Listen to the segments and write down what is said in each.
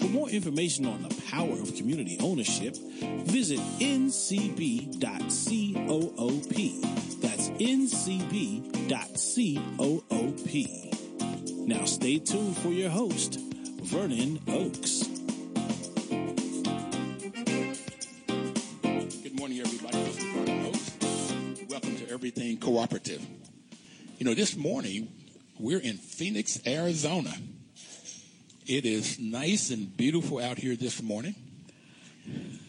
For more information on the power of community ownership, visit ncb.coop. That's ncb.coop. Now stay tuned for your host, Vernon Oakes. Good morning, everybody. This is Vernon Oakes. Welcome to Everything Cooperative. You know, this morning we're in Phoenix, Arizona. It is nice and beautiful out here this morning.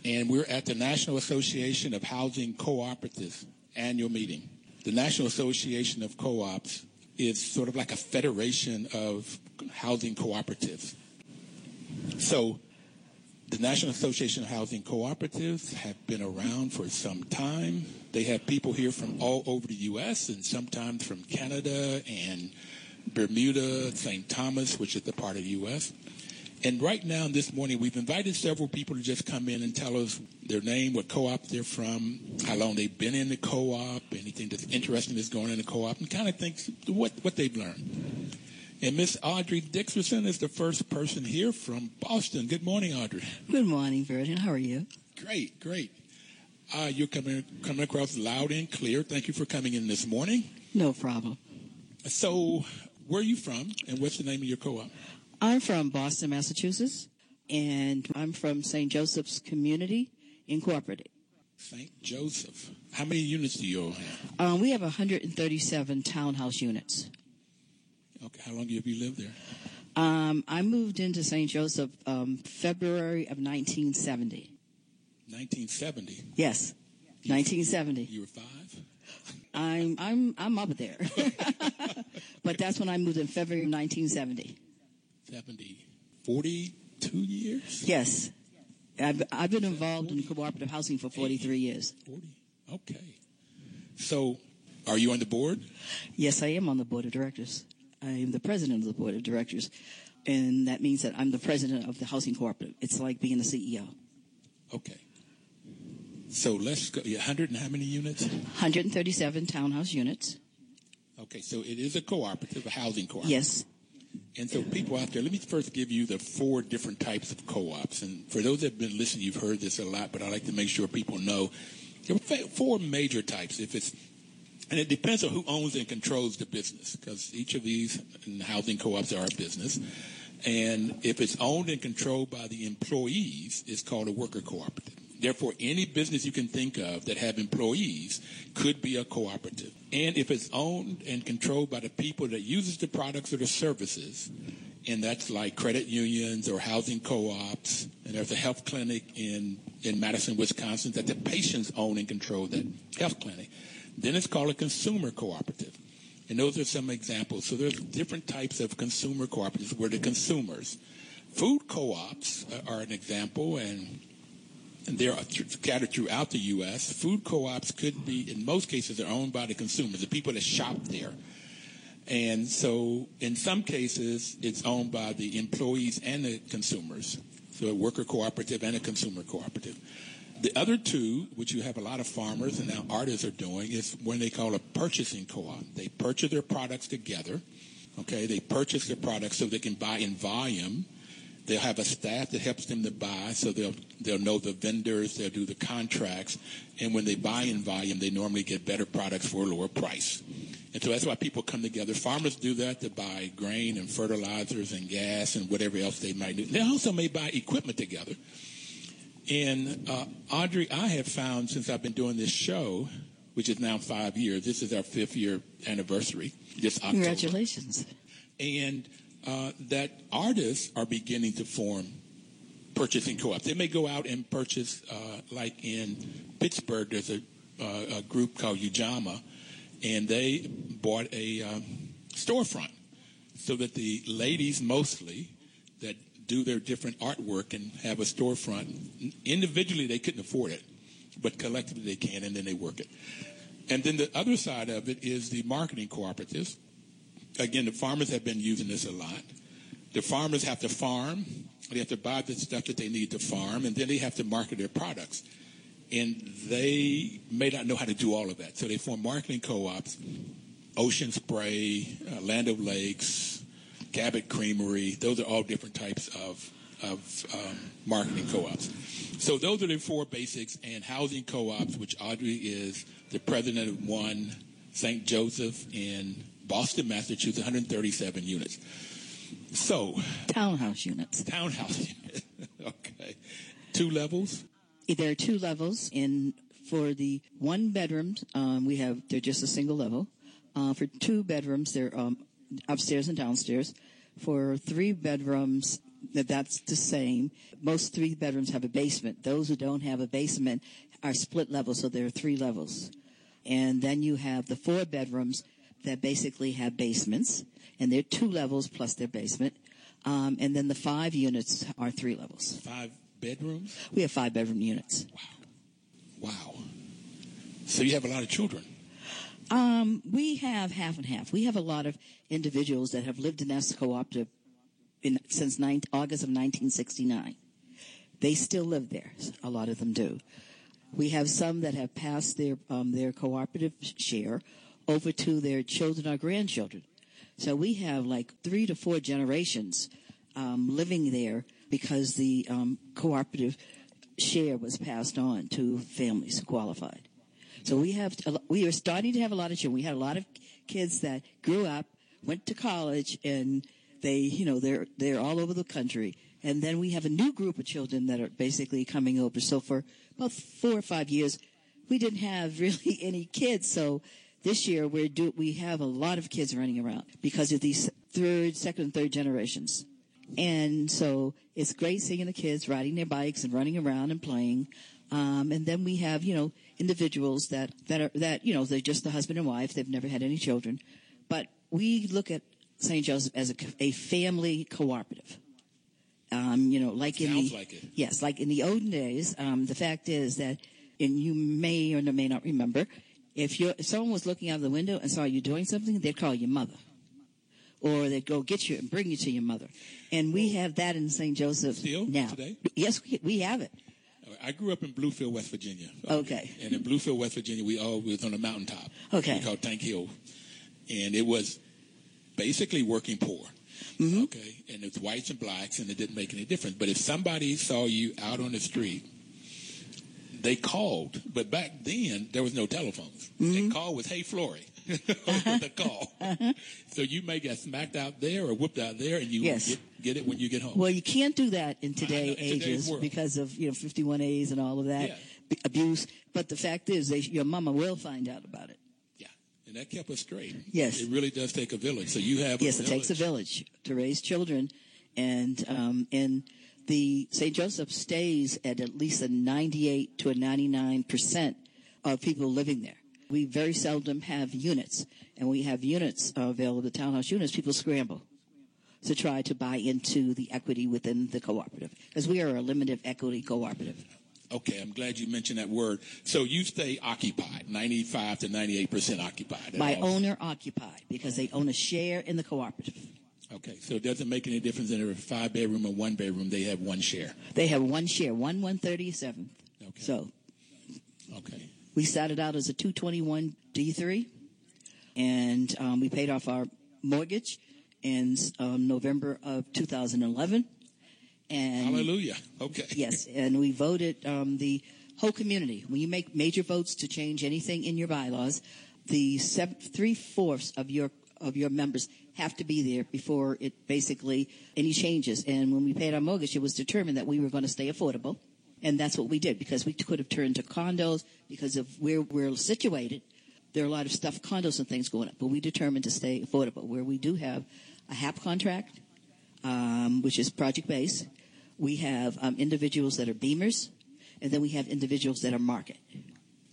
And we're at the National Association of Housing Cooperatives annual meeting. The National Association of Co-ops is sort of like a federation of housing cooperatives. So the National Association of Housing Cooperatives have been around for some time. They have people here from all over the U.S. and sometimes from Canada and Bermuda, St. Thomas, which is the part of the U.S. And right now, this morning, we've invited several people to just come in and tell us their name, what co-op they're from, how long they've been in the co-op, anything that's interesting that's going in the co-op, and kind of think what, what they've learned. And Miss Audrey Dixon is the first person here from Boston. Good morning, Audrey. Good morning, Virgin. How are you? Great, great. Uh, you're coming coming across loud and clear. Thank you for coming in this morning. No problem. So, where are you from, and what's the name of your co-op? I'm from Boston, Massachusetts, and I'm from St. Joseph's Community Incorporated. St. Joseph. How many units do you all have? Um, we have 137 townhouse units. Okay, how long have you lived there? Um, I moved into St. Joseph um, February of 1970. 1970. Yes, 1970. You were five. I'm I'm I'm up there, but that's when I moved in February of 1970. 70. 42 years? Yes, I've I've been involved in cooperative housing for 43 years. 40. Okay. So, are you on the board? Yes, I am on the board of directors. I am the president of the board of directors, and that means that I'm the president of the housing cooperative. It's like being the CEO. Okay. So let's go. 100 and how many units? 137 townhouse units. Okay, so it is a cooperative, a housing cooperative. Yes. And so people out there, let me first give you the four different types of co-ops. And for those that have been listening, you've heard this a lot, but I like to make sure people know there are four major types. If it's and it depends on who owns and controls the business, because each of these housing co-ops are a business. And if it's owned and controlled by the employees, it's called a worker cooperative. Therefore, any business you can think of that have employees could be a cooperative. And if it's owned and controlled by the people that uses the products or the services, and that's like credit unions or housing co-ops, and there's a health clinic in, in Madison, Wisconsin that the patients own and control that health clinic, then it's called a consumer cooperative. And those are some examples. So there's different types of consumer cooperatives where the consumers. Food co-ops are an example, and and they're scattered throughout the U.S. Food co-ops could be, in most cases, they're owned by the consumers, the people that shop there. And so, in some cases, it's owned by the employees and the consumers. So, a worker cooperative and a consumer cooperative. The other two, which you have a lot of farmers and now artists are doing, is when they call a purchasing co-op. They purchase their products together. Okay, they purchase their products so they can buy in volume They'll have a staff that helps them to buy, so they'll they'll know the vendors, they'll do the contracts, and when they buy in volume, they normally get better products for a lower price. And so that's why people come together. Farmers do that to buy grain and fertilizers and gas and whatever else they might do. They also may buy equipment together. And uh, Audrey, I have found since I've been doing this show, which is now five years, this is our fifth year anniversary. This October. Congratulations. And uh, that artists are beginning to form purchasing co-ops. They may go out and purchase, uh, like in Pittsburgh, there's a, uh, a, group called Ujamaa, and they bought a um, storefront so that the ladies mostly that do their different artwork and have a storefront, individually they couldn't afford it. but collectively they can, and then they work it. And then the other side of it is the marketing cooperatives. Again, the farmers have been using this a lot. The farmers have to farm, they have to buy the stuff that they need to farm, and then they have to market their products. And they may not know how to do all of that. So they form marketing co-ops, Ocean Spray, uh, Land O'Lakes, Cabot Creamery. Those are all different types of, of um, marketing co-ops. So those are the four basics. And housing co-ops, which Audrey is the president of one, St. Joseph in Boston, Massachusetts, 137 units. So townhouse units. Townhouse units. okay. Two levels. There are two levels in for the one bedrooms. Um, we have they're just a single level. Uh, for two bedrooms, they're um, upstairs and downstairs. For three bedrooms, that's the same. Most three bedrooms have a basement. Those who don't have a basement are split levels, so there are three levels. And then you have the four bedrooms that basically have basements, and they're two levels plus their basement. Um, and then the five units are three levels. Five bedrooms? We have five bedroom units. Wow. Wow. So you have a lot of children. Um, we have half and half. We have a lot of individuals that have lived in this cooperative in, since nine, August of 1969. They still live there. A lot of them do. We have some that have passed their um, their cooperative share over to their children or grandchildren. So we have like three to four generations um, living there because the um, cooperative share was passed on to families qualified. So we have we are starting to have a lot of children. We had a lot of kids that grew up, went to college, and they you know they're they're all over the country. And then we have a new group of children that are basically coming over. So for about four or five years, we didn't have really any kids. So this year we do we have a lot of kids running around because of these third, second, and third generations. And so it's great seeing the kids riding their bikes and running around and playing. Um, and then we have, you know, individuals that, that are, that, you know, they're just the husband and wife. They've never had any children. But we look at St. Joseph as a, a family cooperative. Um, you know, like in the, like yes, like in the olden days, um, the fact is that, and you may or may not remember, if, if someone was looking out of the window and saw you doing something, they'd call your mother. Or they'd go get you and bring you to your mother. And we have that in St. Joseph Still now. Today? Yes, we, we have it. I grew up in Bluefield, West Virginia. Okay. And in Bluefield, West Virginia, we all was on a mountaintop. Okay. Called Tank Hill. And it was basically working poor. Mm-hmm. Okay. And it's whites and blacks, and it didn't make any difference. But if somebody saw you out on the street they called, but back then there was no telephones. Mm-hmm. They call was "Hey Flory," the call. Uh-huh. So you may get smacked out there or whipped out there, and you Yes. get, get it when you get home. Well, you can't do that in today ages because of you know 51As and all of that Yeah. b- abuse. But the fact is, they, your mama will find out about it. yeah, and that kept us straight. Yes. it really does take a village. So you have Yes, it takes a village to raise children, and um, and the St. Joseph stays at at least a 98 to a 99 percent of people living there. We very seldom have units, and we have units available, the townhouse units. People scramble to try to buy into the equity within the cooperative because we are a limited equity cooperative. Okay, I'm glad you mentioned that word. So you stay occupied, 95 to 98 percent occupied. By owner occupied because they own a share in the cooperative. Okay, so it doesn't make any difference in a five bedroom or one bedroom. They have one share. They have one share, one one thirty seventh. Okay. So Okay. we started out as a 221 D3, and um, we paid off our mortgage in um, November of 2011. And Hallelujah. Okay. yes, and we voted um, the whole community. When you make major votes to change anything in your bylaws, the seven, three fourths of your of your members have to be there before it basically any changes. And when we paid our mortgage, it was determined that we were going to stay affordable, and that's what we did because we could have turned to condos because of where we're situated. There are a lot of stuff, condos and things going up, but we determined to stay affordable. Where we do have a HAP contract, um, which is project based. We have um, individuals that are beamers, and then we have individuals that are market.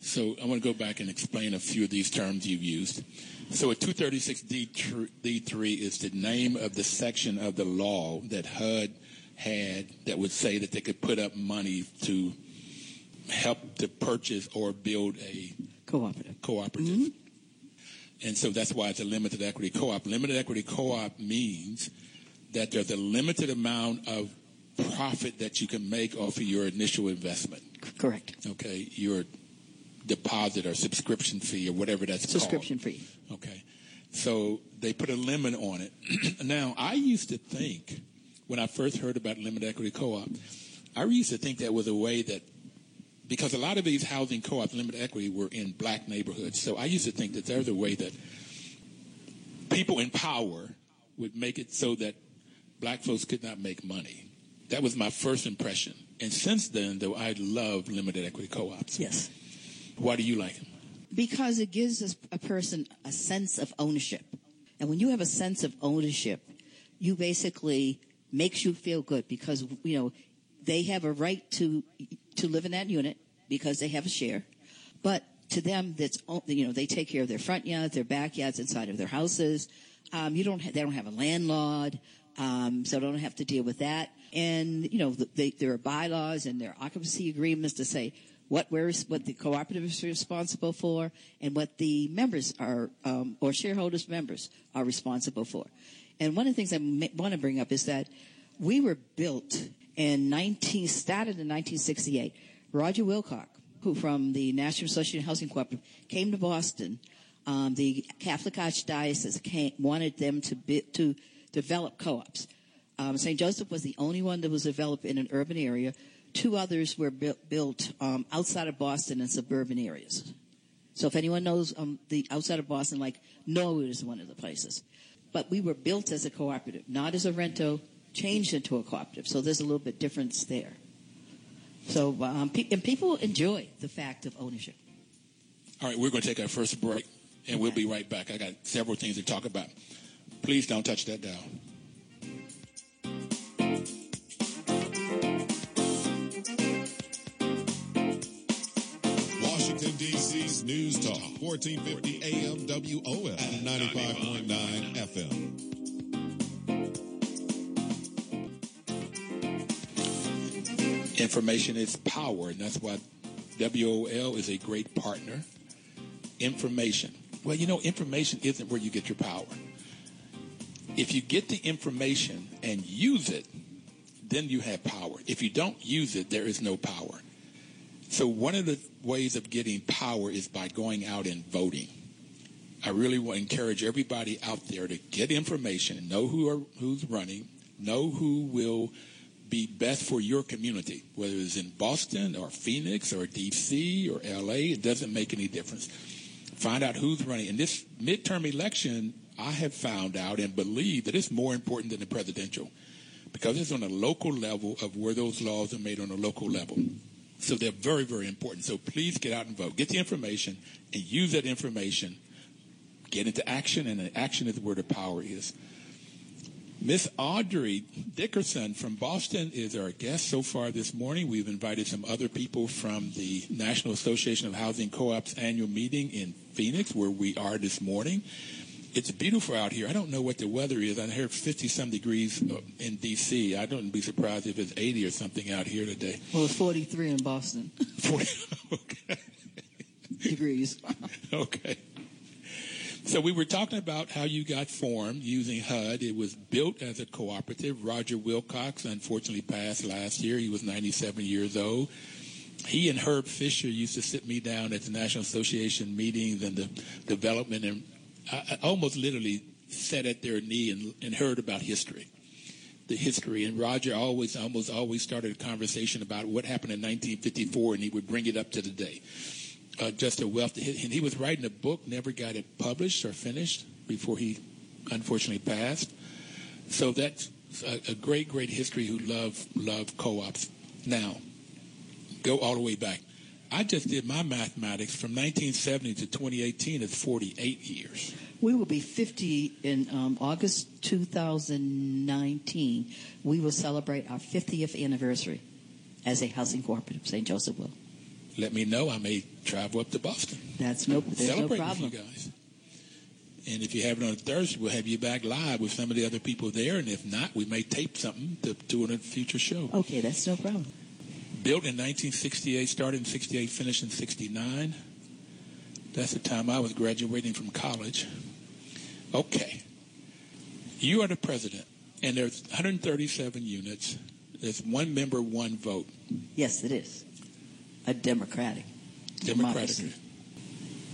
So I want to go back and explain a few of these terms you've used. So a 236D3 is the name of the section of the law that HUD had that would say that they could put up money to help to purchase or build a cooperative. Cooperative. Mm-hmm. And so that's why it's a limited equity co-op. Limited equity co-op means that there's a limited amount of profit that you can make off of your initial investment. Correct. Okay, your deposit or subscription fee or whatever that's subscription called. Subscription fee. Okay, so they put a limit on it. now, I used to think when I first heard about limited equity co-op, I used to think that was a way that because a lot of these housing co-ops, limited equity, were in black neighborhoods. So I used to think that there's a way that people in power would make it so that black folks could not make money. That was my first impression. And since then, though, I love limited equity co-ops. Yes. Why do you like them? Because it gives a person a sense of ownership. And when you have a sense of ownership, you basically makes you feel good because, you know, they have a right to to live in that unit because they have a share. But to them, that's you know they take care of their front yards, their backyards, inside of their houses. Um, you don't ha- they don't have a landlord, um, so don't have to deal with that. And you know they, there are bylaws and there are occupancy agreements to say what where is what the cooperative is responsible for and what the members are um, or shareholders members are responsible for. And one of the things I want to bring up is that we were built in 19, started in 1968. Roger Willcox, who from the National Association of Housing Cooperative, came to Boston. Um, the Catholic Archdiocese came, wanted them to be, to develop co-ops. Um, St. Joseph was the only one that was developed in an urban area. Two others were built, built um, outside of Boston in suburban areas. So if anyone knows um, the outside of Boston, like Norwood is one of the places. But we were built as a cooperative, not as a rento, changed into a cooperative. So there's a little bit difference there. So um, pe- and people enjoy the fact of ownership. All right, we're going to take our first break, and we'll be right back. I got several things to talk about. Please don't touch that dial. D.C.'s News Talk, 1450 AM WOL, 95.9 FM. Information is power, and that's why WOL is a great partner. Information. Well, you know, information isn't where you get your power. If you get the information and use it, then you have power. If you don't use it, there is no power. So one of the ways of getting power is by going out and voting. I really want to encourage everybody out there to get information, know who are, who's running, know who will be best for your community, whether it's in Boston or Phoenix or DC or LA, it doesn't make any difference. Find out who's running. In this midterm election, I have found out and believe that it's more important than the presidential because it's on a local level of where those laws are made on a local level. So they're very, very important. So please get out and vote. Get the information and use that information. Get into action, and action is where the power is. Miss Audrey Dickerson from Boston is our guest so far this morning. We've invited some other people from the National Association of Housing Co-ops annual meeting in Phoenix, where we are this morning. It's beautiful out here. I don't know what the weather is. I heard 50 some degrees uh, in D.C. I don't be surprised if it's 80 or something out here today. Well, it's 43 in Boston. 40, okay. degrees. okay. So we were talking about how you got formed using HUD. It was built as a cooperative. Roger Willcox unfortunately passed last year. He was 97 years old. He and Herb Fisher used to sit me down at the National Association meetings and the development, and I, almost literally sat at their knee and, and heard about history the history. And Roger always, almost always started a conversation about what happened in 1954, and he would bring it up to the day uh, just a wealth. And he was writing a book, never got it published or finished before he unfortunately passed. So that's a, a great, great history who love love co-ops. Now, go all the way back. I just did my mathematics from 1970 to 2018 is 48 years. We will be 50 in um, August 2019. We will celebrate our 50th anniversary as a housing cooperative, St. Joseph will let me know. I may travel up to Boston. That's no, Celebrate no problem. with you guys. And if you have it on Thursday, we'll have you back live with some of the other people there. And if not, we may tape something to do in a future show. Okay, that's no problem. Built in 1968, started in 68, finished in 69. That's the time I was graduating from college. Okay. You are the president, and there's 137 units. There's one member, one vote. Yes, it is. A democratic. Democratic. democracy.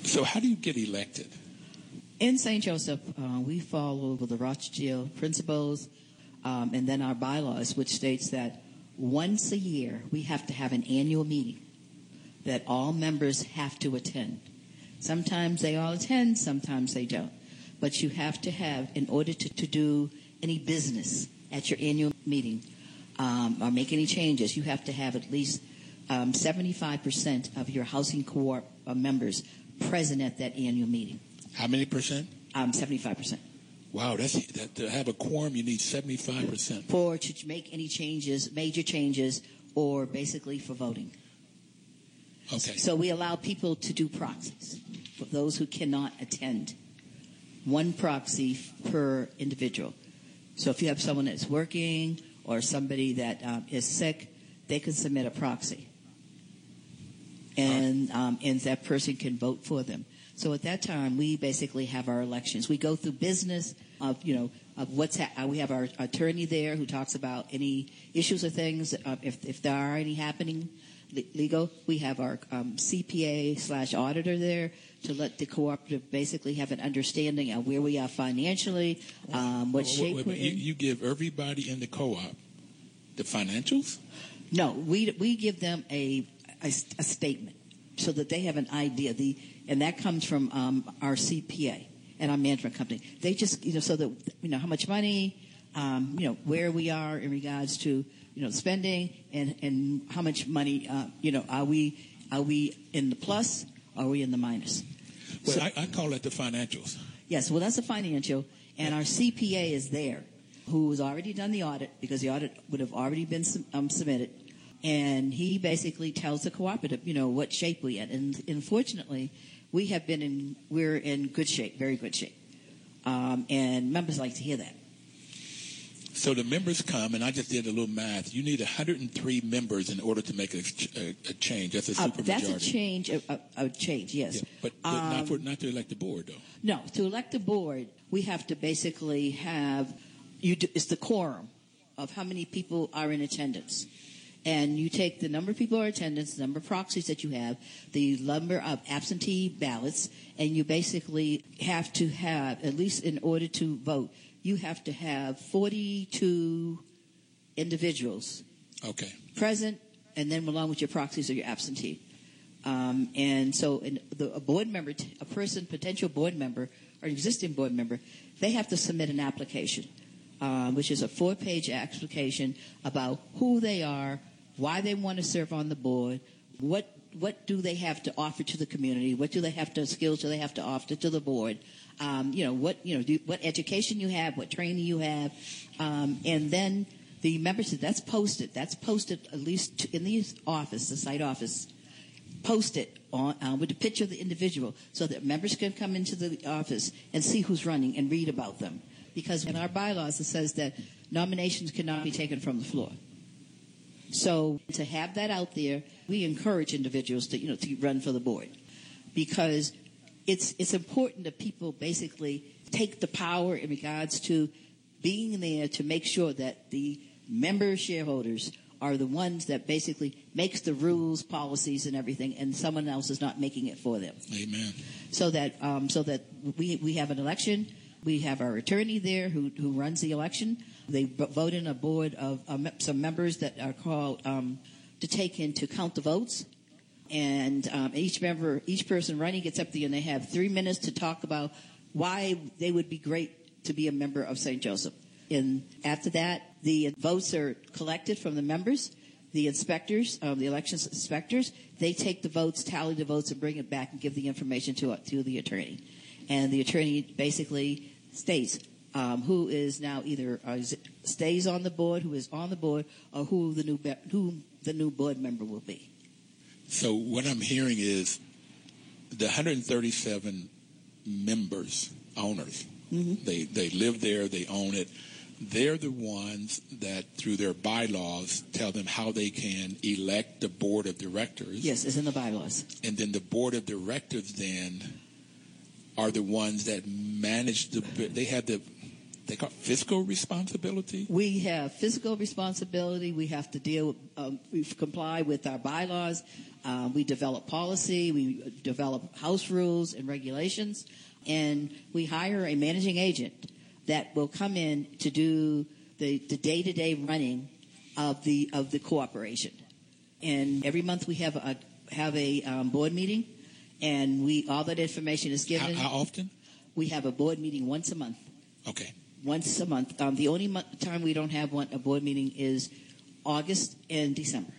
So how do you get elected? In St. Joseph, uh, we follow the Rochdale principles um, and then our bylaws, which states that once a year we have to have an annual meeting that all members have to attend. Sometimes they all attend, sometimes they don't. But you have to have, in order to, to do any business at your annual meeting um, or make any changes, you have to have at least um, 75% of your housing co-op uh, members present at that annual meeting. How many percent? Um, 75%. Wow, that's that, to have a quorum. You need 75 percent. For to make any changes, major changes, or basically for voting. Okay. So we allow people to do proxies for those who cannot attend. One proxy per individual. So if you have someone that's working or somebody that um, is sick, they can submit a proxy, and um, and that person can vote for them. So at that time, we basically have our elections. We go through business of you know of what's ha- uh, we have our attorney there who talks about any issues or things uh, if if there are any happening legal. We have our um, CPA slash auditor there to let the cooperative basically have an understanding of where we are financially, um, what Wait, shape wait, we're wait. You, you give everybody in the co-op the financials. No, we we give them a, a, a statement so that they have an idea. The and that comes from um, our CPA and our management company. They just you know so that you know how much money, um, you know where we are in regards to you know spending and and how much money uh, you know are we are we in the plus? Are we in the minus? Well, So- I, I call that the financials. Yes, well, that's a financial, and our CPA is there, who has already done the audit because the audit would have already been um, submitted, and he basically tells the cooperative, you know, what shape we in. And unfortunately, we have been in, we're in good shape, very good shape, um, and members like to hear that. So the members come, and I just did a little math. You need 103 members in order to make a, a, a change. That's a Uh, supermajority. that's a change, a, a, change, yes. Yeah, but but not for not to elect the board though. No, to elect a board, we have to basically have you. Do, it's the quorum of how many people are in attendance, and you take the number of people who are in attendance, the number of proxies that you have, the number of absentee ballots, and you basically have to have at least in order to vote, you have to have forty-two individuals Okay. present, and then along with your proxies or your absentee. Um, and so, in the, a board member, a person, potential board member, or an existing board member, they have to submit an application, uh, which is a four-page application about who they are, why they want to serve on the board, what what do they have to offer to the community, what do they have to skills do they have to offer to the board, um, you know what you know do, what education you have, what training you have, um, and then the membership that's posted. That's posted at least in the office, the site office post it on, uh, with a picture of the individual so that members can come into the office and see who's running and read about them. Because in our bylaws it says that nominations cannot be taken from the floor. So to have that out there, we encourage individuals to you know to run for the board because it's it's important that people basically take the power in regards to being there to make sure that the member shareholders are the ones that basically makes the rules, policies, and everything, and someone else is not making it for them. Amen. So that um, so that we we have an election. We have our attorney there who who runs the election. They vote in a board of uh, some members that are called um, to take in to count the votes. And um, each member, each person running gets up there and they have three minutes to talk about why they would be great to be a member of St. Joseph. And after that, the votes are collected from the members. The inspectors, um, the elections inspectors, they take the votes, tally the votes, and bring it back and give the information to to the attorney. And the attorney basically states um, who is now either uh, stays on the board, who is on the board, or who the new be- who the new board member will be. So what I'm hearing is the 137 members, owners. Mm-hmm. They they live there, they own it. they're the ones that, through their bylaws, tell them how they can elect the board of directors. Yes, it's in the bylaws. And then the board of directors then are the ones that manage the. They have the. They call it fiscal responsibility. We have physical responsibility. We have to deal. Um, we comply with our bylaws. Uh, we develop policy. We develop house rules and regulations, and we hire a managing agent that will come in to do the, the day-to-day running of the of the cooperation. And every month we have a have a um, board meeting, and we all that information is given. How, how, often? We have a board meeting once a month. Okay. Once a month. Um, the only mo- time we don't have one a board meeting is August and December.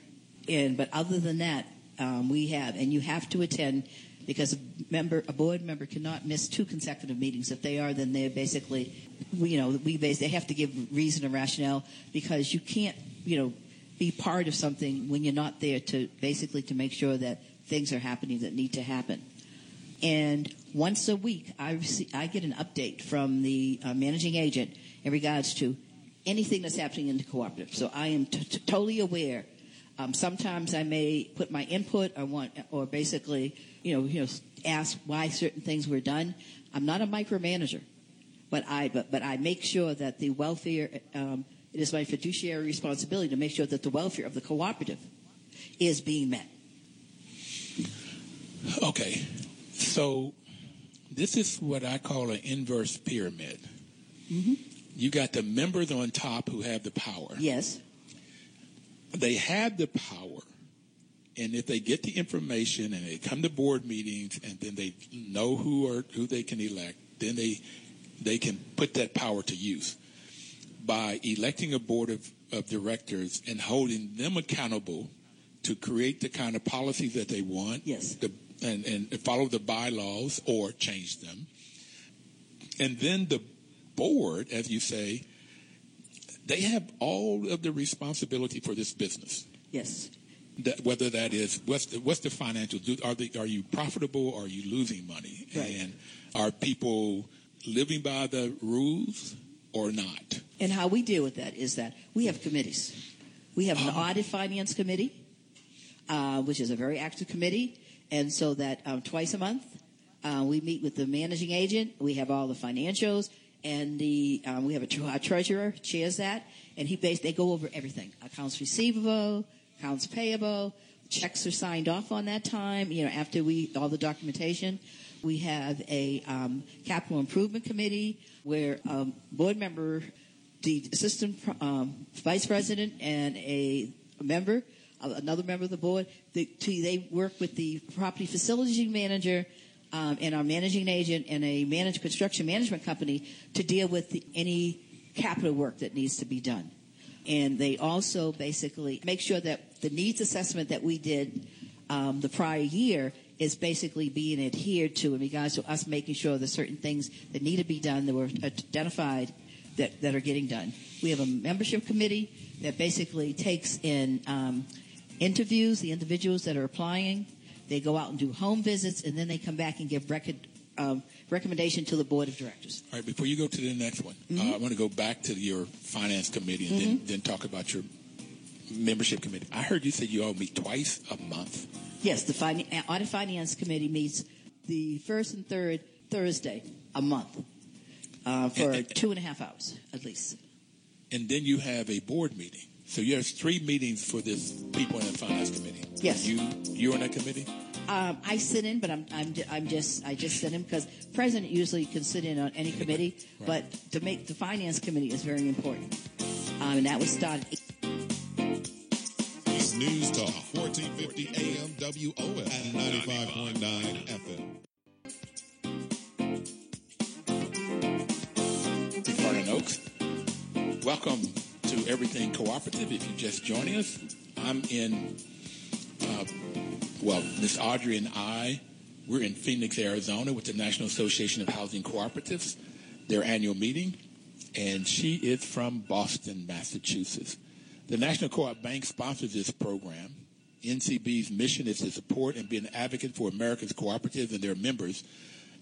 And but other than that, um, we have, and you have to attend because a member, a board member cannot miss two consecutive meetings. If they are, then they're basically, you know, we base, they have to give reason and rationale because you can't, you know, be part of something when you're not there to basically to make sure that things are happening that need to happen. And once a week, I receive, I get an update from the uh, managing agent in regards to anything that's happening in the cooperative. So I am t- t- totally aware. Um, sometimes I may put my input or want, or basically, you know, you know, ask why certain things were done. I'm not a micromanager, but I, but, but I make sure that the welfare, um, it is my fiduciary responsibility to make sure that the welfare of the cooperative is being met. Okay. So this is what I call an inverse pyramid. Mm-hmm. You got the members on top who have the power. Yes. They have the power. And if they get the information and they come to board meetings and then they know who are who they can elect, then they they can put that power to use by electing a board of, of directors and holding them accountable to create the kind of policies that they want. Yes. The, and, and follow the bylaws or change them. And then the board, as you say, they have all of the responsibility for this business. Yes. That, whether that is what's the, what's the financial? Are they, are you profitable? Or are you losing money? Right. And are people living by the rules or not? And how we deal with that is that we have committees. We have an Uh-huh. audit finance committee, uh, which is a very active committee, and so that um, twice a month uh, we meet with the managing agent. We have all the financials, and the um, we have a our treasurer chairs that, and he bas- they go over everything: accounts receivable, accounts payable. Checks are signed off on that time. You know, after we all the documentation. We have a um, capital improvement committee where um, board member, the assistant um, vice president, and a member, another member of the board, they, to, they work with the property facilities manager um, and our managing agent and a managed construction management company to deal with the, any capital work that needs to be done. And they also basically make sure that the needs assessment that we did um, the prior year is basically being adhered to in regards to us making sure that certain things that need to be done that were identified that, that are getting done. We have a membership committee that basically takes in um, interviews, the individuals that are applying. They go out and do home visits, and then they come back and give record, um, recommendation to the board of directors. All right, before you go to the next one, Mm-hmm. uh, I want to go back to your finance committee and then, then talk about your membership committee. I heard you say you all meet twice a month. Yes, the fin- audit finance committee meets the first and third Thursday a month uh, for two and a half hours at least. And then you have a board meeting. So there's three meetings for this people in the finance committee. Yes. You you're on that committee? Um, I sit in, but I'm, I'm, I'm just I just sit in because president usually can sit in on any committee, but to make the finance committee is very important, um, and that was started. It's News Talk, 1450 AM WOL and 95.9 FM. Vernon Oakes. Welcome to Everything Cooperative. If you're just joining us, I'm in, uh, well, Miss Audrey and I, we're in Phoenix, Arizona with the National Association of Housing Cooperatives, their annual meeting, and she is from Boston, Massachusetts. The National Co-op Bank sponsors this program. NCB's mission is to support and be an advocate for America's cooperatives and their members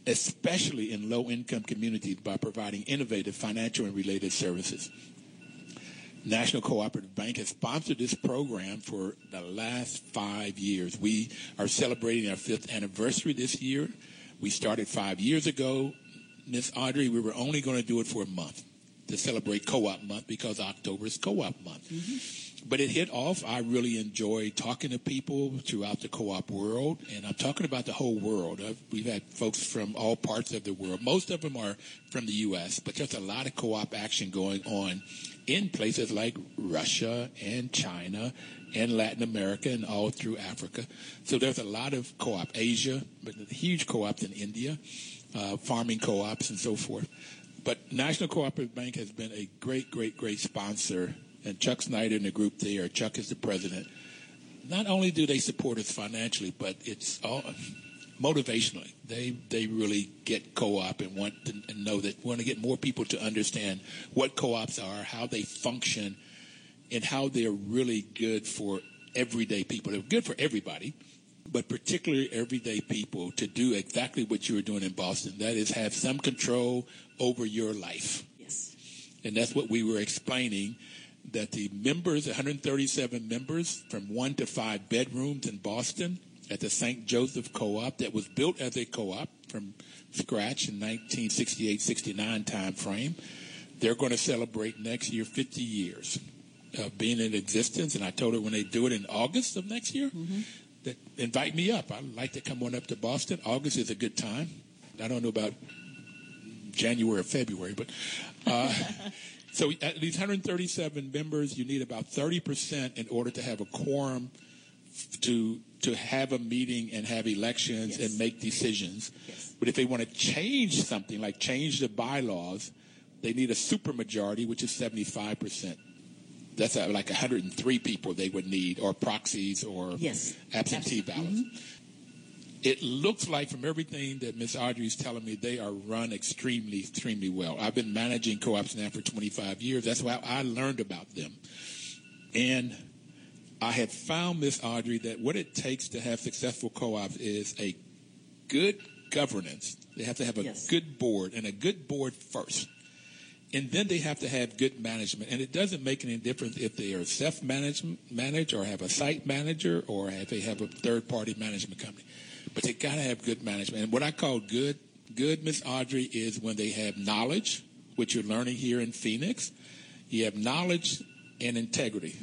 especially in low income communities by providing innovative financial and related services. National Cooperative Bank has sponsored this program for the last five years. We are celebrating our fifth anniversary this year. We started five years ago. Miss Audrey, we were only going to do it for a month to celebrate Co-op Month because October is Co-op Month. Mm-hmm. But it hit off. I really enjoy talking to people throughout the co-op world, and I'm talking about the whole world. I've, we've had folks from all parts of the world. Most of them are from the U.S., but there's a lot of co-op action going on in places like Russia and China and Latin America and all through Africa. So there's a lot of co-op Asia, but huge co-ops in India, uh, farming co-ops and so forth. But National Cooperative Bank has been a great, great, great sponsor, and Chuck Snyder and the group there. Chuck is the president. Not only do they support us financially, but it's all motivationally. They they really get co-op and want to and know that want to get more people to understand what co-ops are, how they function, and how they're really good for everyday people. They're good for everybody, but particularly everyday people to do exactly what you were doing in Boston. That is have some control over your life. Yes. And that's what we were explaining that the members, 137 members from one to five bedrooms in Boston at the St. Joseph Co-op that was built as a co-op from scratch in 1968-69 time frame. They're going to celebrate next year 50 years of being in existence. And I told her when they do it in August of next year, mm-hmm. that invite me up. I'd like to come on up to Boston. August is a good time. I don't know about January or February, but uh, so at these 137 members, you need about 30% in order to have a quorum to to have a meeting and have elections yes. and make decisions. Yes. But if they want to change something, like change the bylaws, they need a supermajority, which is 75%. That's like 103 people they would need, or proxies, or yes. absentee ballots. Mm-hmm. It looks like, from everything that Ms. Audrey is telling me, they are run extremely, extremely well. I've been managing co-ops now for 25 years. That's why I learned about them. And I have found, Miss Audrey, that what it takes to have successful co-ops is a good governance. They have to have a yes. good board and a good board first. And then they have to have good management. And it doesn't make any difference if they are self-managed manage or have a site manager or if they have a third-party management company. But they got to have good management. And what I call good, good, Miss Audrey, is when they have knowledge, which you're learning here in Phoenix. You have knowledge and integrity.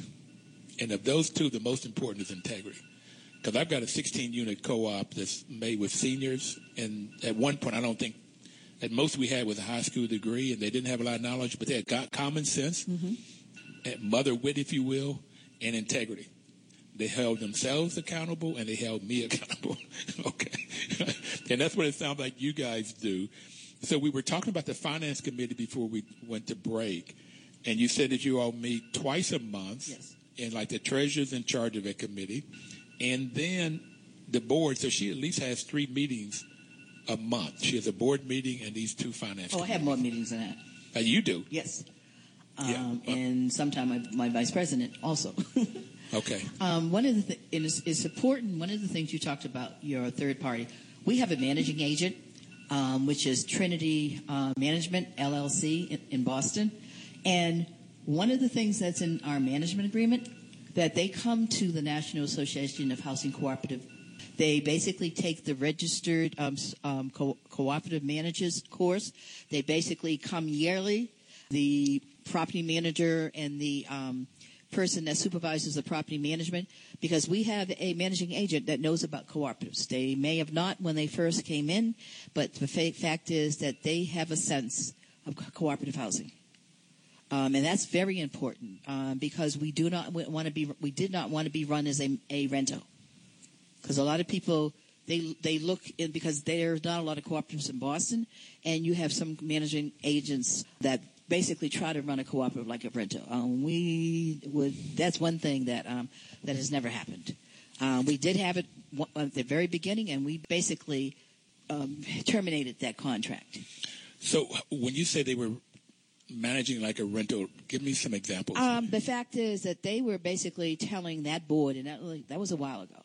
And of those two, the most important is integrity. Because I've got a 16 unit co op that's made with seniors. And at one point, I don't think, at most we had was a high school degree, and they didn't have a lot of knowledge, but they had got common sense, mm-hmm. mother wit, if you will, and integrity. They held themselves accountable and they held me accountable. okay. and that's what it sounds like you guys do. So we were talking about the finance committee before we went to break. And you said that you all meet twice a month. Yes and like the treasurer's in charge of a committee, and then the board. So she at least has three meetings a month. She has a board meeting and these two finance. Oh, I have more meetings than that. Uh, you do? Yes. Um, yeah. and sometimes my, my, vice president also. okay. Um, one of the th- it's, it's, important. One of the things you talked about your third party. We have a managing agent, um, which is Trinity uh, Management LLC in, in Boston, and one of the things that's in our management agreement that they come to the National Association of Housing Cooperative. They basically take the registered um, um, co- cooperative managers course. They basically come yearly. The property manager and the um, person that supervises the property management because we have a managing agent that knows about cooperatives. They may have not when they first came in, but the fact is that they have a sense of cooperative housing. Um, and that's very important uh, because we do not want to be we did not want to be run as a, a rental because a lot of people they they look in because there's not a lot of cooperatives in Boston and you have some managing agents that basically try to run a cooperative like a rental. Um, we would that's one thing that um, that has never happened. Um, we did have it at the very beginning and we basically um, terminated that contract. So when you say they were managing like a rental? Give me some examples. Um, the fact is that they were basically telling that board, and that, that was a while ago.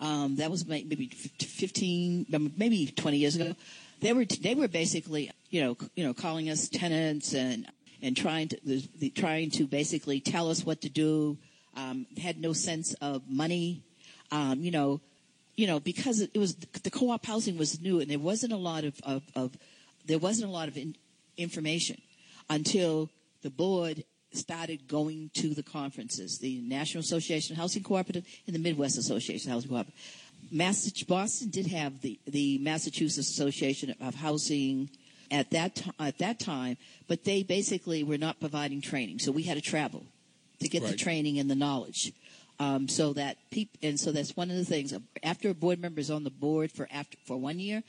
Um, that was maybe 15, maybe 20 years ago. they were they were basically you know you know calling us tenants and and trying to the, the, trying to basically tell us what to do. Um, had no sense of money. Um, you know, you know because it was the co-op housing was new and there wasn't a lot of of, of there wasn't a lot of in, information until the board started going to the conferences, the National Association of Housing Cooperative and the Midwest Association of Housing Cooperative. Massachusetts, Boston did have the, the Massachusetts Association of Housing at that t- at that time, but they basically were not providing training, so we had to travel to get the training and the knowledge. Um, so that peop- and so that's one of the things. After a board member is on the board for after for one year,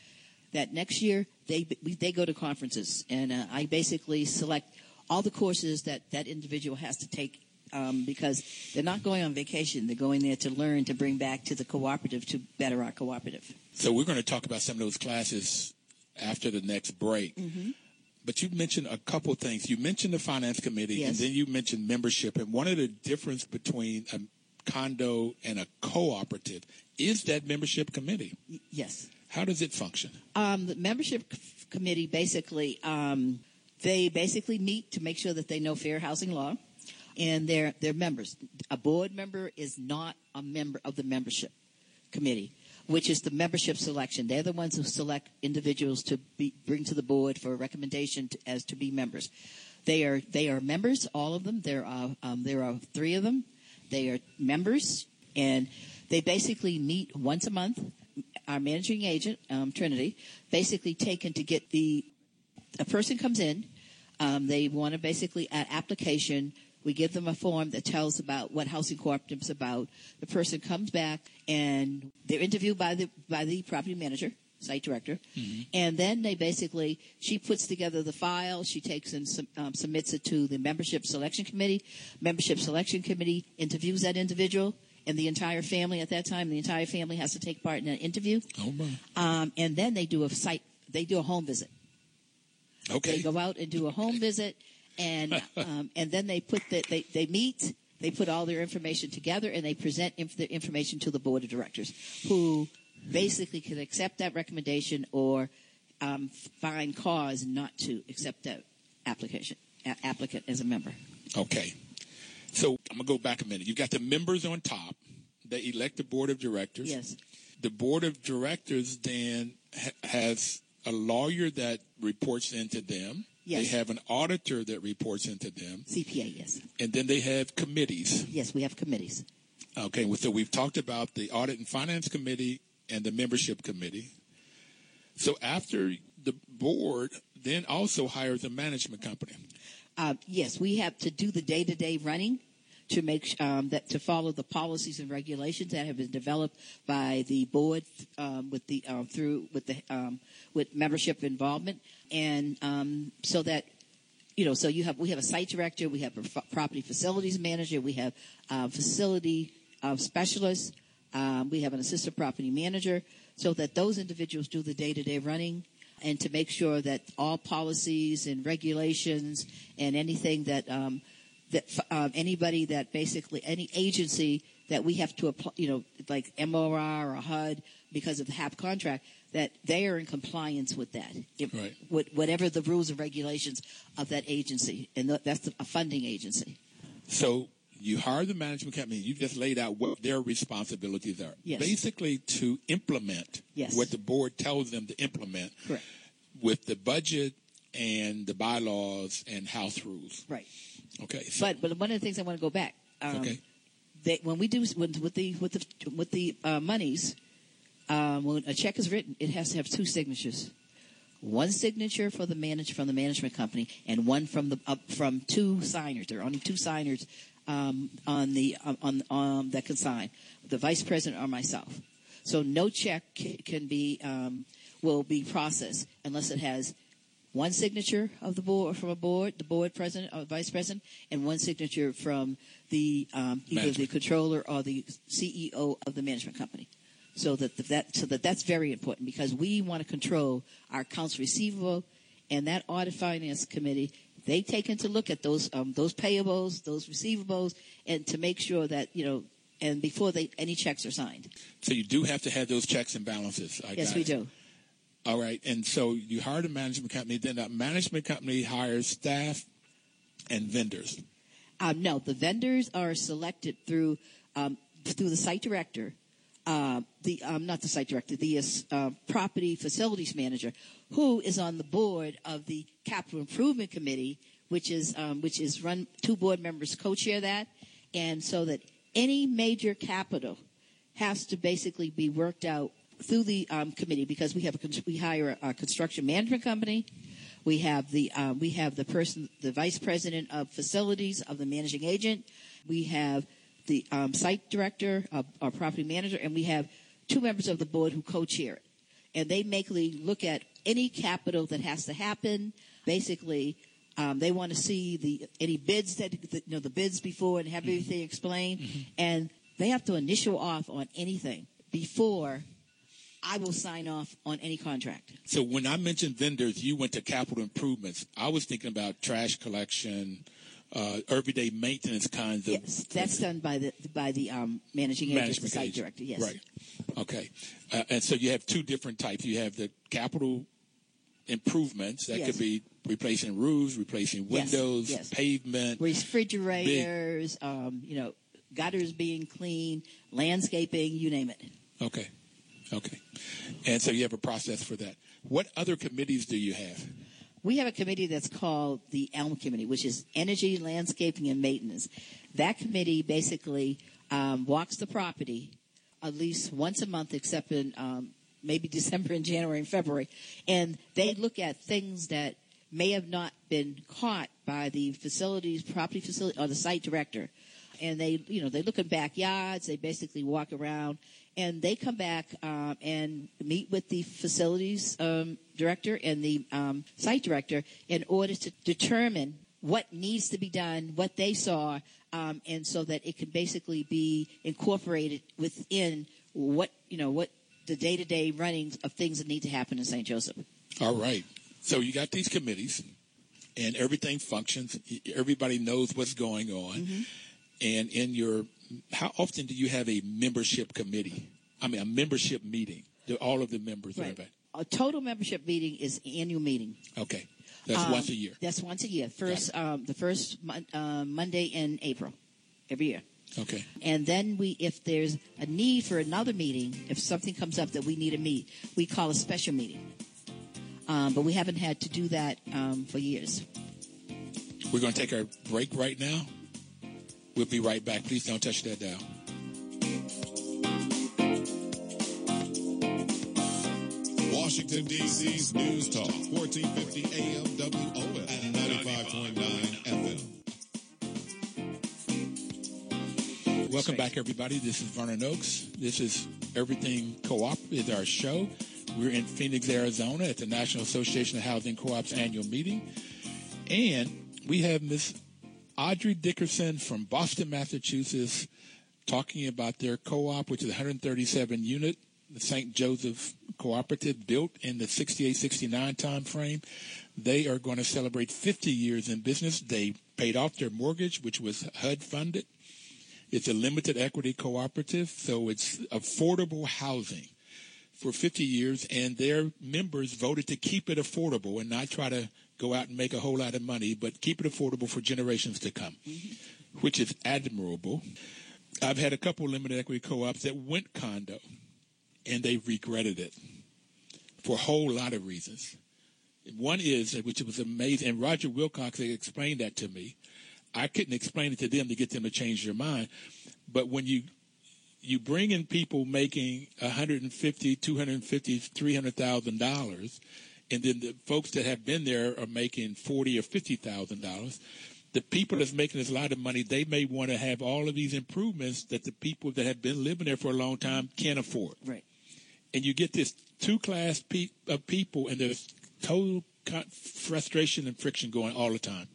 that next year they they go to conferences, and uh, I basically select all the courses that that individual has to take um, because they're not going on vacation; they're going there to learn to bring back to the cooperative to better our cooperative. So we're going to talk about some of those classes after the next break. Mm-hmm. But you mentioned a couple things. You mentioned the finance committee, and then you mentioned membership. And one of the difference between a condo and a cooperative is that membership committee. Y- Yes. How does it function? Um, the membership c- committee basically um, they basically meet to make sure that they know fair housing law, and they're they're members. A board member is not a member of the membership committee, which is the membership selection. They're the ones who select individuals to be, bring to the board for a recommendation to, as to be members. They are they are members, all of them. There are um, there are three of them. They are members, and they basically meet once a month. Our managing agent, um, Trinity, basically taken to get the a person comes in. Um, they want to basically an application. We give them a form that tells about what housing cooperative is about. The person comes back and they're interviewed by the by the property manager, site director, and then they basically she puts together the file. She takes and um, submits it to the membership selection committee. Membership selection committee interviews that individual and the entire family at that time. The entire family has to take part in an interview, Oh my. um, and then they do a site. They do a home visit. Okay. They go out and do a home visit, and um, and then they put the, they they meet. They put all their information together and they present inf- the information to the board of directors, who basically can accept that recommendation or um, find cause not to accept that application a- applicant as a member. Okay. I'm gonna go back a minute. You've got the members on top. They elect the board of directors. Yes, The board of directors then ha- has a lawyer that reports into them. Yes. They have an auditor that reports into them, CPA. Yes, and then they have committees. yes, we have committees. Okay, well, so we've talked about the audit and finance committee and the membership committee. So after the board then also hires a management company. Uh, yes, we have to do the day-to-day running to make um, that to follow the policies and regulations that have been developed by the board um, with the um, through with the um, with membership involvement, and um, so that you know, so you have we have a site director, we have a f- property facilities manager, we have uh, facility uh, specialists, um, we have an assistant property manager, so that those individuals do the day-to-day running, and to make sure that all policies and regulations and anything that um, that um, anybody that basically any agency that we have to apply, you know, like MOR or HUD because of the HAP contract, that they are in compliance with that, If- Right. with whatever the rules and regulations of that agency, and that's a funding agency. So you hire the management company. You just laid out what their responsibilities are. Yes. Basically, to implement Yes. what the board tells them to implement Correct. with the budget and the bylaws and house rules. Right. Okay. So, But but one of the things I want to go back. Um, okay. they, when we do with, with the with the with the uh, monies, um, when a check is written, it has to have two signatures. One signature for the manage from the management company, and one from the up from two signers. There are only two signers um, on the on, on um, that can sign, the vice president or myself. So no check ca- can be um, will be processed unless it has one signature of the board from a board, the board president or vice president, and one signature from the um, either the controller or the CEO of the management company. So that that so that that's very important because we want to control our accounts receivable, and that audit finance committee they take into look at those um, those payables, those receivables, and to make sure that you know, and before they any checks are signed. so you do have to have those checks and balances. I yes, we it. do. All right. And so you hired a management company. Then that management company hires staff and vendors. Um, no, the vendors are selected through um, through the site director, uh, the um, not the site director, the uh, property facilities manager, who is on the board of the capital improvement committee, which is um, which is run two board members co-chair that, and so that any major capital has to basically be worked out through the um, committee because we have a, we hire a, a construction management company. We have the uh, we have the person, the vice president of facilities of the managing agent. We have the um, site director, uh, our property manager, and we have two members of the board who co-chair it. And they basically look at any capital that has to happen. Basically, um, they want to see the any bids that you know the bids before and have mm-hmm. everything explained, mm-hmm. and they have to initial off on anything before I will sign off on any contract. So when I mentioned vendors, you went to capital improvements. I was thinking about trash collection, uh, everyday maintenance kinds of. Yes, that's done by the by the um, managing agent, the site agent. director. Yes, right. Okay, uh, and so you have two different types. You have the capital improvements that yes. could be replacing roofs, replacing windows, yes, yes. pavement, refrigerators, um, you know, gutters being cleaned, landscaping, you name it. Okay. Okay. And so you have a process for that. What other committees do you have? We have a committee that's called the ELM Committee, which is Energy, Landscaping, and Maintenance. That committee basically um, walks the property at least once a month, except in um, maybe December and January and February. And they look at things that may have not been caught by the facilities, property facility, or the site director. And they, you know, they look in backyards. They basically walk around and they come back um, and meet with the facilities um, director and the um, site director in order to determine what needs to be done, what they saw, um, and so that it can basically be incorporated within what you know what the day-to-day running of things that need to happen in St. Joseph. All right. So you got these committees, and everything functions. Everybody knows what's going on. Mm-hmm. And in your how often do you have a membership committee? I mean, a membership meeting. All of the members right. A total membership meeting is annual meeting. Okay, that's um, once a year. That's once a year. First, um, the first uh, Monday in April, every year. Okay. And then we, if there's a need for another meeting, if something comes up that we need to meet, we call a special meeting. Um, but we haven't had to do that um, for years. We're going to take our break right now. We'll be right back. Please don't touch that dial. Washington, D.C.'s News Talk, 1450 AM WOL and 95.9 FM. Welcome back, everybody. This is Vernon Oakes. This is Everything Co-op is our show. We're in Phoenix, Arizona at the National Association of Housing Co-ops annual meeting. And we have Miss Audrey Dickerson from Boston, Massachusetts, talking about their co-op, which is 137 unit, the St. Joseph Cooperative, built in the 68-69 time frame. They are going to celebrate 50 years in business. They paid off their mortgage, which was HUD funded. It's a limited equity cooperative, so it's affordable housing for 50 years, and their members voted to keep it affordable and not try to go out and make a whole lot of money, but keep it affordable for generations to come, mm-hmm. which is admirable. I've had a couple limited equity co-ops that went condo, and they regretted it for a whole lot of reasons. One is, which was amazing, and Roger Willcox explained that to me. I couldn't explain it to them to get them to change their mind. But when you you bring in people making 150, 250, 300,000 dollars and then the folks that have been there are making forty or fifty thousand dollars. The people that's making this lot of money, they may want to have all of these improvements that the people that have been living there for a long time can't afford. Right. And you get this two class pe- of people, and there's total frustration and friction going all the time.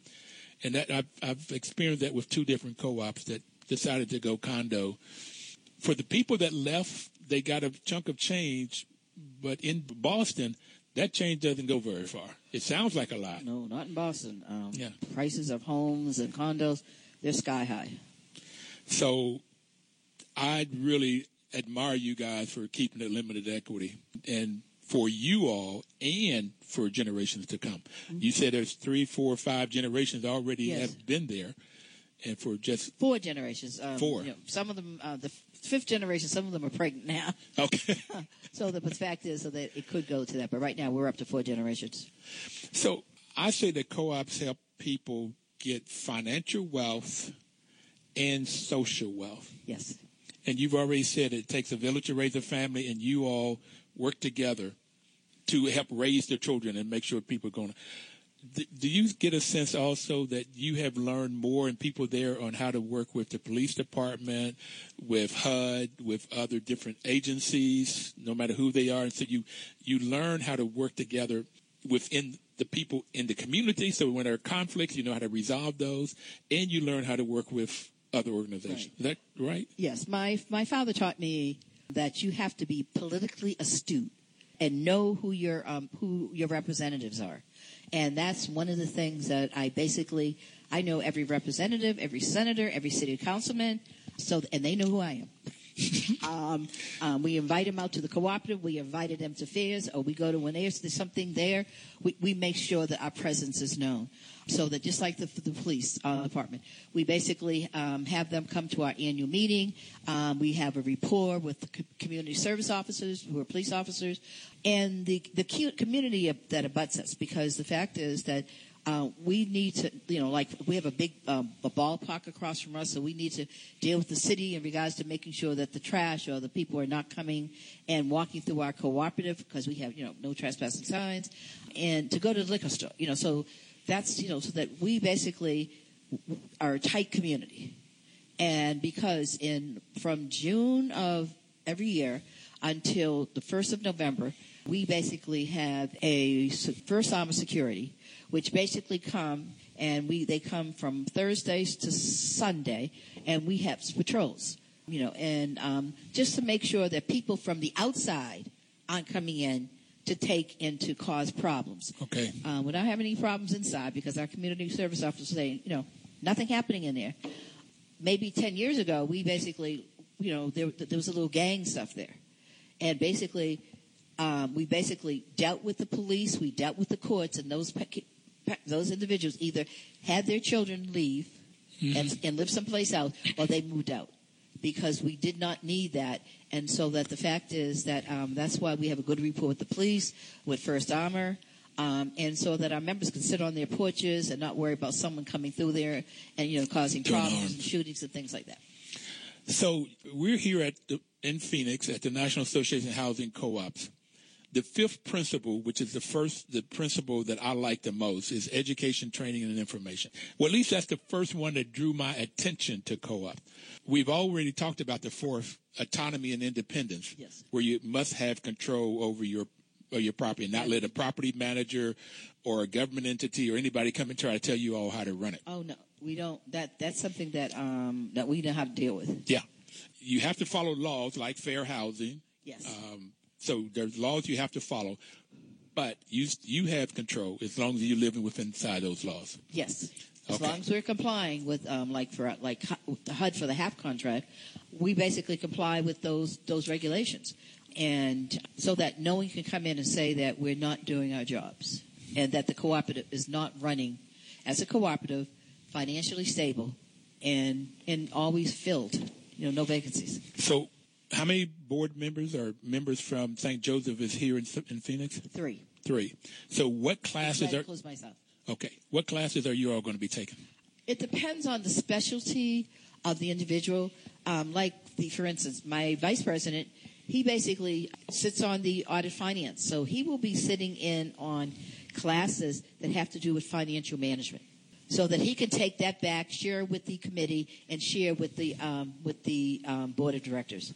And that I've, I've experienced that with two different co-ops that decided to go condo. For the people that left, they got a chunk of change, but in Boston, that change doesn't go very far. It sounds like a lot. No, not in Boston. Um, yeah. Prices of homes and condos, they're sky high. So I'd really admire you guys for keeping it limited equity and for you all and for generations to come. You said there's three, four, five generations already Yes. have been there, and for just Four generations. Um, Four. You know, some of them, uh, the fifth generation, some of them are pregnant now. okay. So the, fact is so that it could go to that. But right now we're up to four generations. So I say that co-ops help people get financial wealth and social wealth. Yes. And you've already said it takes a village to raise a family, and you all work together to help raise the children and make sure people are going to. Do you get a sense also that you have learned more and people there on how to work with the police department, with HUD, with other different agencies, no matter who they are, and so you you learn how to work together within the people in the community. So when there are conflicts, you know how to resolve those, and you learn how to work with other organizations. Is that right? Yes. My my father taught me that you have to be politically astute and know who your um, who your representatives are, and that's one of the things that I basically I know every representative, every senator, every city councilman, so and they know who I am. um, um, we invite them out to the cooperative. We invited them to fairs, or we go to when there's, something there. We, we make sure that our presence is known, so that just like the, the police uh, department, we basically um, have them come to our annual meeting. Um, we have a rapport with the co- community service officers, who are police officers, and the the community that abuts us. Because the fact is that uh, we need to, you know, like we have a big um, a ballpark across from us, so we need to deal with the city in regards to making sure that the trash or the people are not coming and walking through our cooperative because we have, you know, no trespassing signs, and to go to the liquor store, you know, so that's, you know, so that we basically are a tight community, and because in from June of every year until the first of November, we basically have a First Armor security which basically come and we they come from Thursdays to Sunday, and we have patrols, you know, and um, just to make sure that people from the outside aren't coming in to take and to cause problems. Okay. Uh, we don't have any problems inside because our community service officers say, you know, nothing happening in there. Maybe ten years ago, we basically, you know, there, there was a little gang stuff there, and basically um, we basically dealt with the police, we dealt with the courts, and those those individuals either had their children leave and, and live someplace else, or they moved out because we did not need that. And so that the fact is that um, that's why we have a good rapport with the police, with First Armor. Um, and so that our members can sit on their porches and not worry about someone coming through there and you know causing problems and shootings and things like that. So we're here at the, in Phoenix at the National Association of Housing Co-ops. The fifth principle, which is the first, the principle that I like the most, is education, training, and information. Well, at least that's the first one that drew my attention to co-op. We've already talked about the fourth, autonomy and independence, Yes. where you must have control over your or your property, and not let a property manager or a government entity or anybody come and try to tell you all how to run it. Oh no, we don't. That that's something that um, that we know how to deal with. Yeah, you have to follow laws like fair housing. Yes. Um, so there's laws you have to follow, but you you have control as long as you're living within inside those laws. Yes. As Okay. long as we're complying with, um, like for like the HUD for the HAP contract, we basically comply with those those regulations, and so that no one can come in and say that we're not doing our jobs, and that the cooperative is not running as a cooperative, financially stable, and and always filled. You know, no vacancies. So, how many board members or members from St. Joseph is here in, in Phoenix? Three. Three. So, what classes are includes myself. okay? What classes are you all going to be taking? It depends on the specialty of the individual. Um, like the, for instance, my vice president, he basically sits on the audit finance, so he will be sitting in on classes that have to do with financial management, so that he can take that back, share with the committee, and share with the um, with the um, board of directors.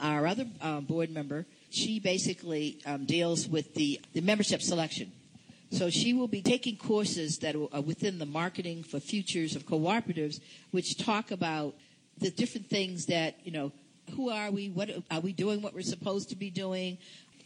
Our other um, board member, she basically um, deals with the, the membership selection. So she will be taking courses that are within the marketing for futures of cooperatives, which talk about the different things that, you know, who are we? What are we doing? What we're supposed to be doing?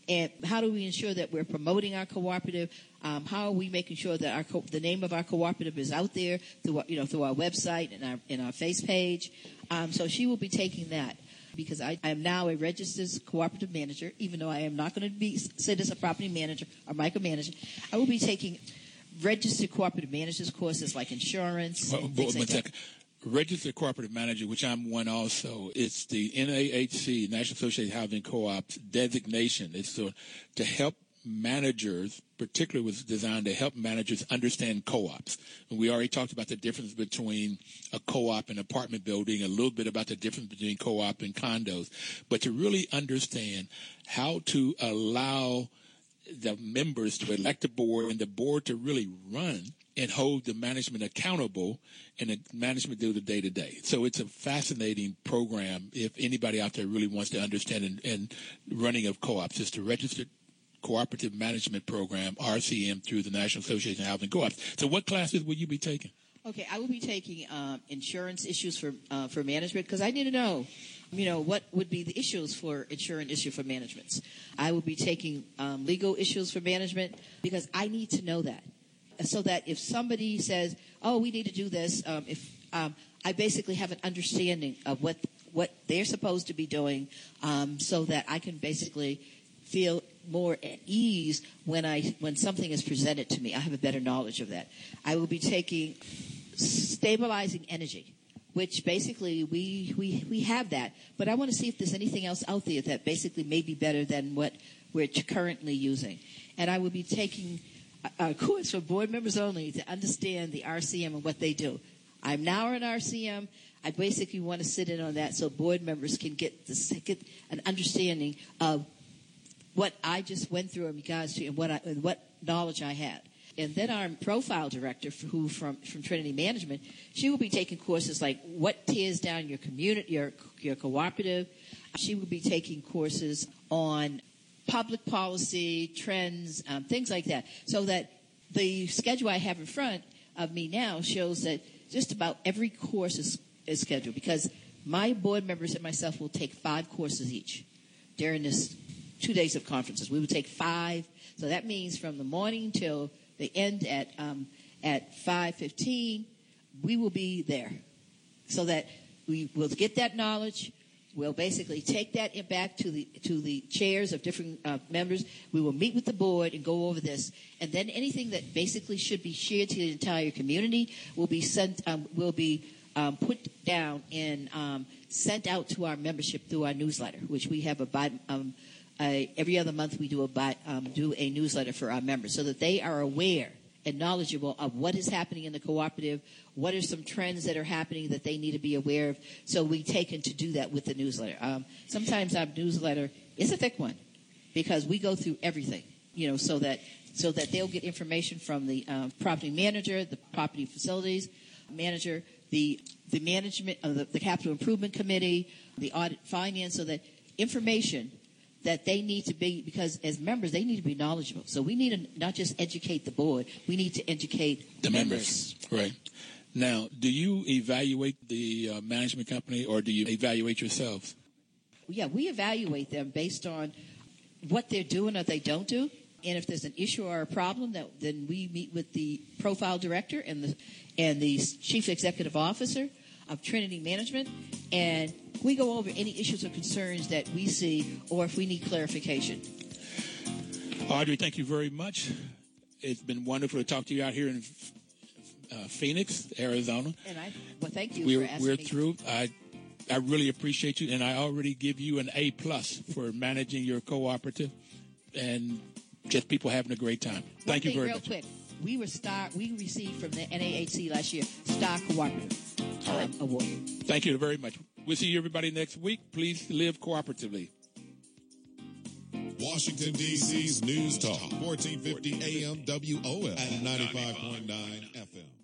And how do we ensure that we're promoting our cooperative? Um, how are we making sure that our co- the name of our cooperative is out there through our, you know through our website and our and our face page? Um, so she will be taking that. because I, I am now a registered cooperative manager, even though I am not going to be sit as a property manager or micromanager. I will be taking registered cooperative managers courses like insurance. Well, and one things like. Registered cooperative manager, which I'm one also. It's the NAHC, National Association of Housing Co-ops designation. It's to, to help managers, particularly was designed to help managers understand co-ops. And we already talked about the difference between a co-op and apartment building, a little bit about the difference between co-op and condos, but to really understand how to allow the members to elect a board and the board to really run and hold the management accountable and the management do the day to day. So it's a fascinating program if anybody out there really wants to understand and, and running of co-ops. It's the registered cooperative management program, RCM, through the National Association of Housing Co-ops. So what classes will you be taking? Okay, I will be taking um, insurance issues for uh, for management because I need to know, you know, what would be the issues for insurance issue for management. I will be taking um, legal issues for management because I need to know that, so that if somebody says, "Oh, we need to do this," um, if um, I basically have an understanding of what what they're supposed to be doing, um, so that I can basically feel more at ease when I when something is presented to me. I have a better knowledge of that. I will be taking stabilizing energy, which basically we we we have that. But I want to see if there's anything else out there that basically may be better than what we're currently using. And I will be taking a, a course for board members only to understand the RCM and what they do. I'm now an RCM. I basically want to sit in on that so board members can get this, get an understanding of what I just went through in regards to and what I, and what knowledge I had. And then our profile director, who from, from Trinity Management, she will be taking courses like what tears down your community, your your cooperative. She will be taking courses on public policy, trends, um, things like that, so that the schedule I have in front of me now shows that just about every course is, is scheduled because my board members and myself will take five courses each during this two days of conferences. We will take five. So that means from the morning till the end at um, at five fifteen, we will be there, so that we will get that knowledge. We'll basically take that back to the to the chairs of different uh, members. We will meet with the board and go over this, and then anything that basically should be shared to the entire community will be sent. Um, will be um, put down and um, sent out to our membership through our newsletter, which we have a bi- um, uh, every other month we do a bi- um, do a newsletter for our members so that they are aware and knowledgeable of what is happening in the cooperative, what are some trends that are happening that they need to be aware of. So we take in to do that with the newsletter. Um, sometimes our newsletter is a thick one because we go through everything, you know, so that so that they'll get information from the um, property manager, the property facilities manager, the the management of the, the capital improvement committee, the audit finance, so that information that they need to be because as members they need to be knowledgeable. So we need to not just educate the board, we need to educate The members. Right. Now, do you evaluate the uh, management company or do you evaluate yourselves? Yeah, we evaluate them based on what they're doing or they don't do. And if there's an issue or a problem, that, then we meet with the profile director and the and the chief executive officer of Trinity Management, and we go over any issues or concerns that we see, or if we need clarification. Audrey, thank you very much. It's been wonderful to talk to you out here in uh, Phoenix, Arizona. And I well, thank you We're for asking we're through. I I really appreciate you, and I already give you an A plus for managing your cooperative, and just people having a great time. One Thank you very real much. quick. We were star. We received from the NAHC last year Star Cooperative um, Award. Thank you very much. We'll see you everybody next week. Please live cooperatively. Washington, D.C.'s News Talk, 1450 AM WOL and 95.9 FM.